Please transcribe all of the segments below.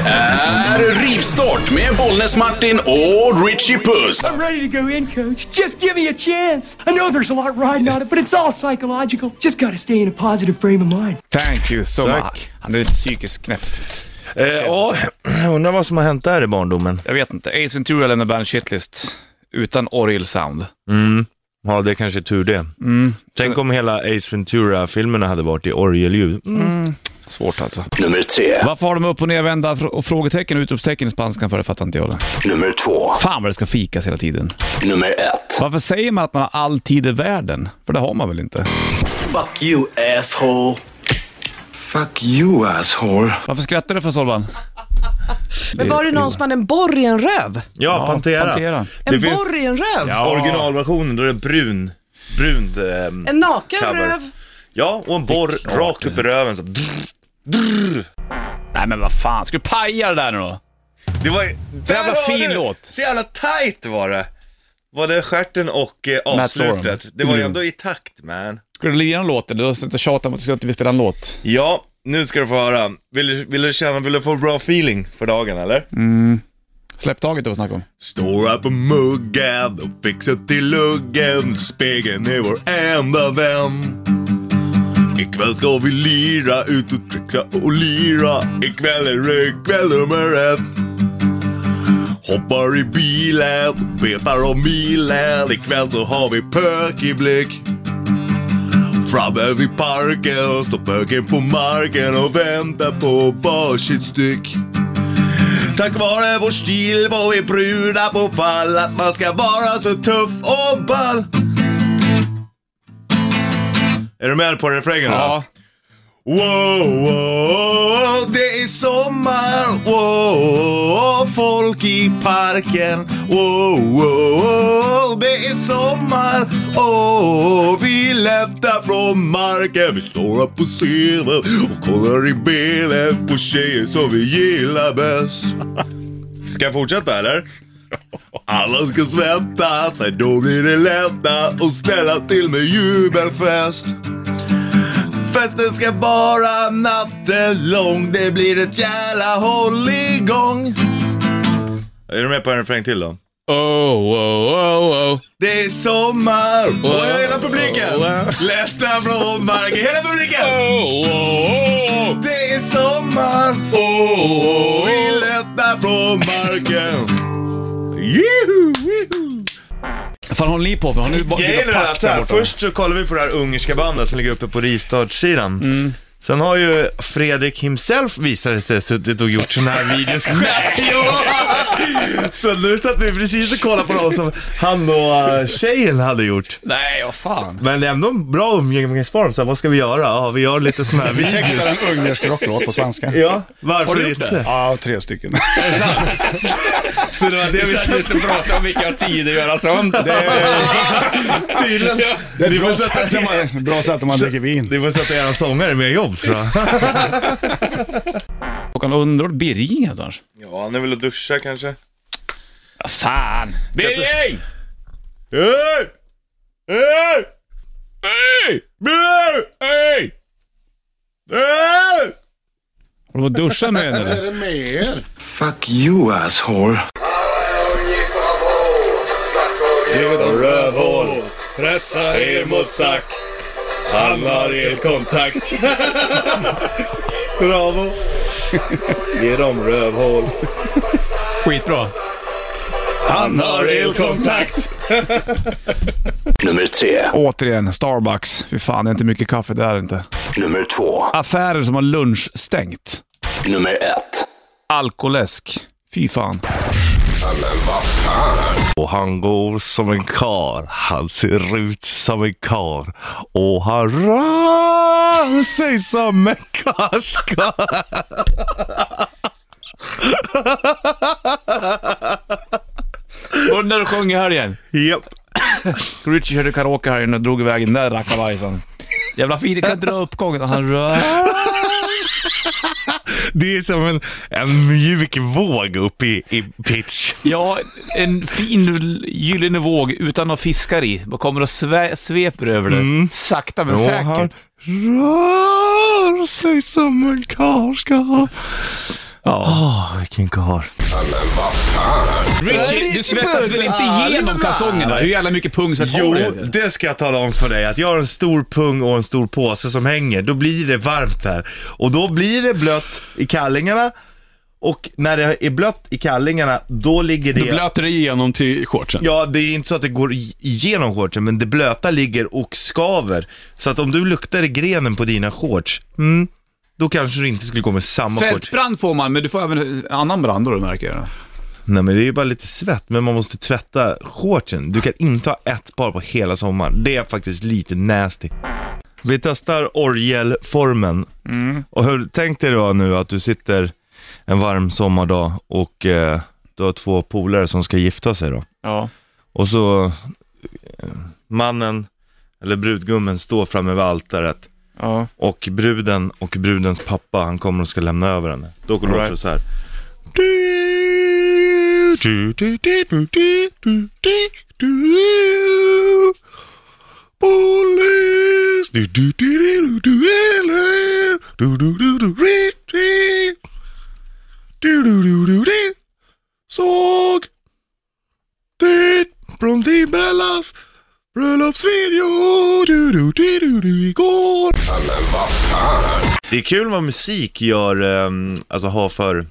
här är Rivstart med Bollnäs-Martin och Richie Puss. I'm ready to go in, coach. Just give me a chance. I know there's a lot riding on it, but it's all psychological. Just gotta stay in a positive frame of mind. Thank you so Tack. much. Han är lite psykiskt knäpp. Eh, ja, jag undrar vad som har hänt där i barndomen. Jag vet inte. Ace Ventura lämnar Band Shitlist utan orgelsound. Ja, det är kanske tur det. Tänk om hela Ace Ventura-filmerna hade varit i orgelljud. Mm. Svårt alltså. Nummer tre. Varför har de upp och nervända fr- och frågetecken och utropstecken i spanskan för? Det fattar inte jag. Det. Nummer två. Fan vad det ska fikas hela tiden. Nummer ett. Varför säger man att man har all tid i världen? För det har man väl inte? Fuck you, asshole. Fuck you, asshole. Varför skrattar du för Solvan? Men var det någon som hade en borr i en röv? Ja, Pantera. Pantera. Det En finns borr i en röv? Ja. originalversionen, då är det brun. Brunt. ehm, En naken Cover. röv? ja, och en borr rakt upp i röven. Så. Drr, drr. Nej men vad fan, ska du paja det där nu då? Det var där Jävla fin du. låt. Så jävla tight var det. Det stjärten och eh, avslutet. Det var ju Mm. ändå i takt man. Ska du lira en låt eller? Du har inte tjatat om att du ska spela en låt. Ja, nu ska du få höra. Vill du, vill du känna, vill du få bra feeling för dagen eller? Släpp taget det var snack om. Står här på muggen och fixar till luggen. Spegeln är vår enda vän. Ikväll ska vi lira, ut och trixa och lira. Ikväll är det kväll nummer ett. Hoppar i bilen, betar om milen. Ikväll så har vi pök i blick. Framme vid parken står pöken på marken och väntar på varsitt styck. Tack vare vår stil får vi brudar på fall att man ska vara så tuff och ball. Är du med på refrängen då? Ja. Wow, wow, det är sommar, wow, folk i parken. Wow, wow, det är sommar, oh, vi lättar från marken. Vi står här på scenen och kollar in benen på tjejer som vi gillar bäst. Ska jag fortsätta eller? Alla ska svettas, men då blir det lätta och ställa till med jubelfest. Festen ska vara natten lång, det blir ett jävla hålligång. Är du med på en refräng till då? Oh, oh, oh, oh. Det är sommar! Och hela publiken! Lätta från marken, hela publiken! Oh, oh, oh. Det är sommar! Oh, vi lättar från marken. Juhu, juhu. Vad fan håller ni på för? Har ni bara Grejen är att så här, först så kollar vi på det här ungerska bandet som ligger uppe på rivstartssidan. Mm. Sen har ju Fredrik himself visat det sig suttit och gjort sådana här videos själv. Så nu satt vi precis och kollade på dem som han och uh, tjejen hade gjort. Nej, vad fan. Men det är ändå en bra umgängesform, så här, vad ska vi göra? Ja, vi gör lite sådana här videos. Textar en ungersk rocklåt på svenska. Ja, varför Har du gjort inte? det? Ja, tre stycken. Så det var det vi satt och prata om vilka har tid att göra sånt. tydligen. Det är ett bra sätta, sätt, om man, bra sätt om man dricker vin. ni får sätta er sångare mer jobb tror jag. Håkan, undrar Birging är någonstans? Ja, han är väl att duscha kanske. Vad fan. Birging! Hej! Hej! Hej! Hej! Hej! Hej! Har du duschat med henne eller? det med er? Fuck you, asshole. Rövhål, pressa er mot sack. Han har elkontakt. Bravo. Ge dem rövhål. Skitbra. Han har elkontakt. Nummer tre. Återigen, Starbucks. Fy fan, det är inte mycket kaffe där inte. Nummer två. Affärer som har lunch stängt. Nummer ett. Alkoläsk. Fy fan. Och han går som en kar, han ser ut som en kar och han rör sig som en karska. Var det när du sjöng i helgen? Japp. Richie körde karaoke här och drog iväg den där rackabajsen. Jävla fin, kan dra upp gången och han rör. Det är som en, en mjuk våg upp i, i pitch. Ja, en fin gyllene våg utan några fiskar i. Bara kommer och sve, sveper över det. Sakta men Och han säkert. rör sig som en karska. Ja. Åh, vilken karl. Richie, du svettas väl inte igenom kalsongerna? Hur jävla mycket pungsvett har Jo, du? egentligen? det ska jag tala om för dig. Att jag har en stor pung och en stor påse som hänger, då blir det varmt här. Och då blir det blött i kallingarna. Och när det är blött i kallingarna, då ligger det... Du blöter det igenom till shortsen. Ja, det är inte så att det går i- igenom shortsen, men det blöta ligger och skaver. Så att om du luktar i grenen på dina shorts, mm, då kanske du inte skulle gå med samma shorts. Fältbrand får man, men du får även annan brand då, märker jag. Nej men det är ju bara lite svett, men man måste tvätta shortsen. Du kan inte ha ett par på hela sommaren. Det är faktiskt lite nasty. Vi testar orgelformen. Och hur, tänk dig då nu att du sitter en varm sommardag och eh, du har två polare som ska gifta sig då. Ja. Och så eh, mannen, eller brudgummen, står framme vid altaret. Ja. Och bruden och brudens pappa, han kommer och ska lämna över henne. Då låter det Right. så här. Police. Såg det från din Bellas bröllopsvideo du, du, du, du, du, igår. Det är kul vad musik gör, um, alltså har för,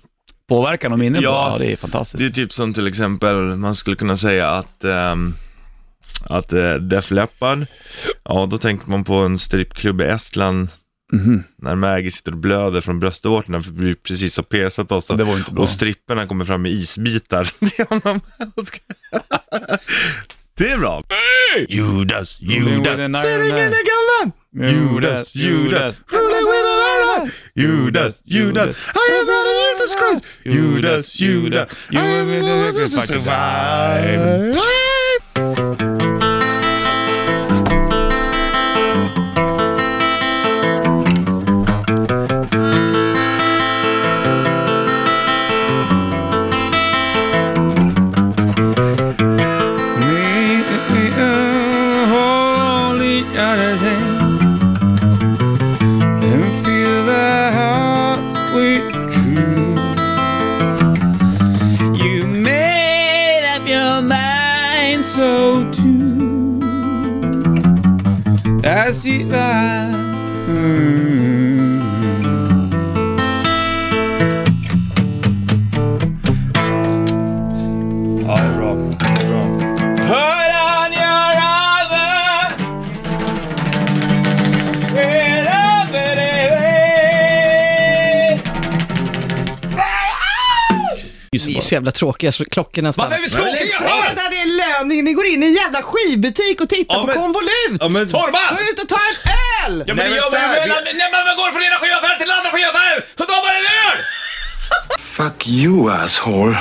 Påverkan och minnen Ja. ja. ja, det är fantastiskt. det är typ som till exempel, man skulle kunna säga att, ehm, att uh, Def Leppard, ja då tänker man på en strippklubb i Estland, Mhm. när Maggie sitter och blöder från bröstvårtorna för vi precis har pesat oss. Det var inte bra. Och stripperna kommer fram med isbitar till honom. Det är bra. Judas, Judas, sitting in a gun. Judas, Judas, rolling with an iron. Judas, Judas, I am God of Jesus Christ. Judas, Judas, I am God of Jesus Christ. That's divine. Ja, det så jävla tråkiga så klockan nästan. Varför är vi tråkiga? Fredag, det är löning. Ni går in i en jävla skivbutik och tittar Ja, på men- konvolut. Ja, men, Torban! Gå ut och ta en öl! Ja men Nej, men gör man. Nej men man går från ena skivaffären till den andra skivaffären! Så tar man en öl! Fuck you, asshole.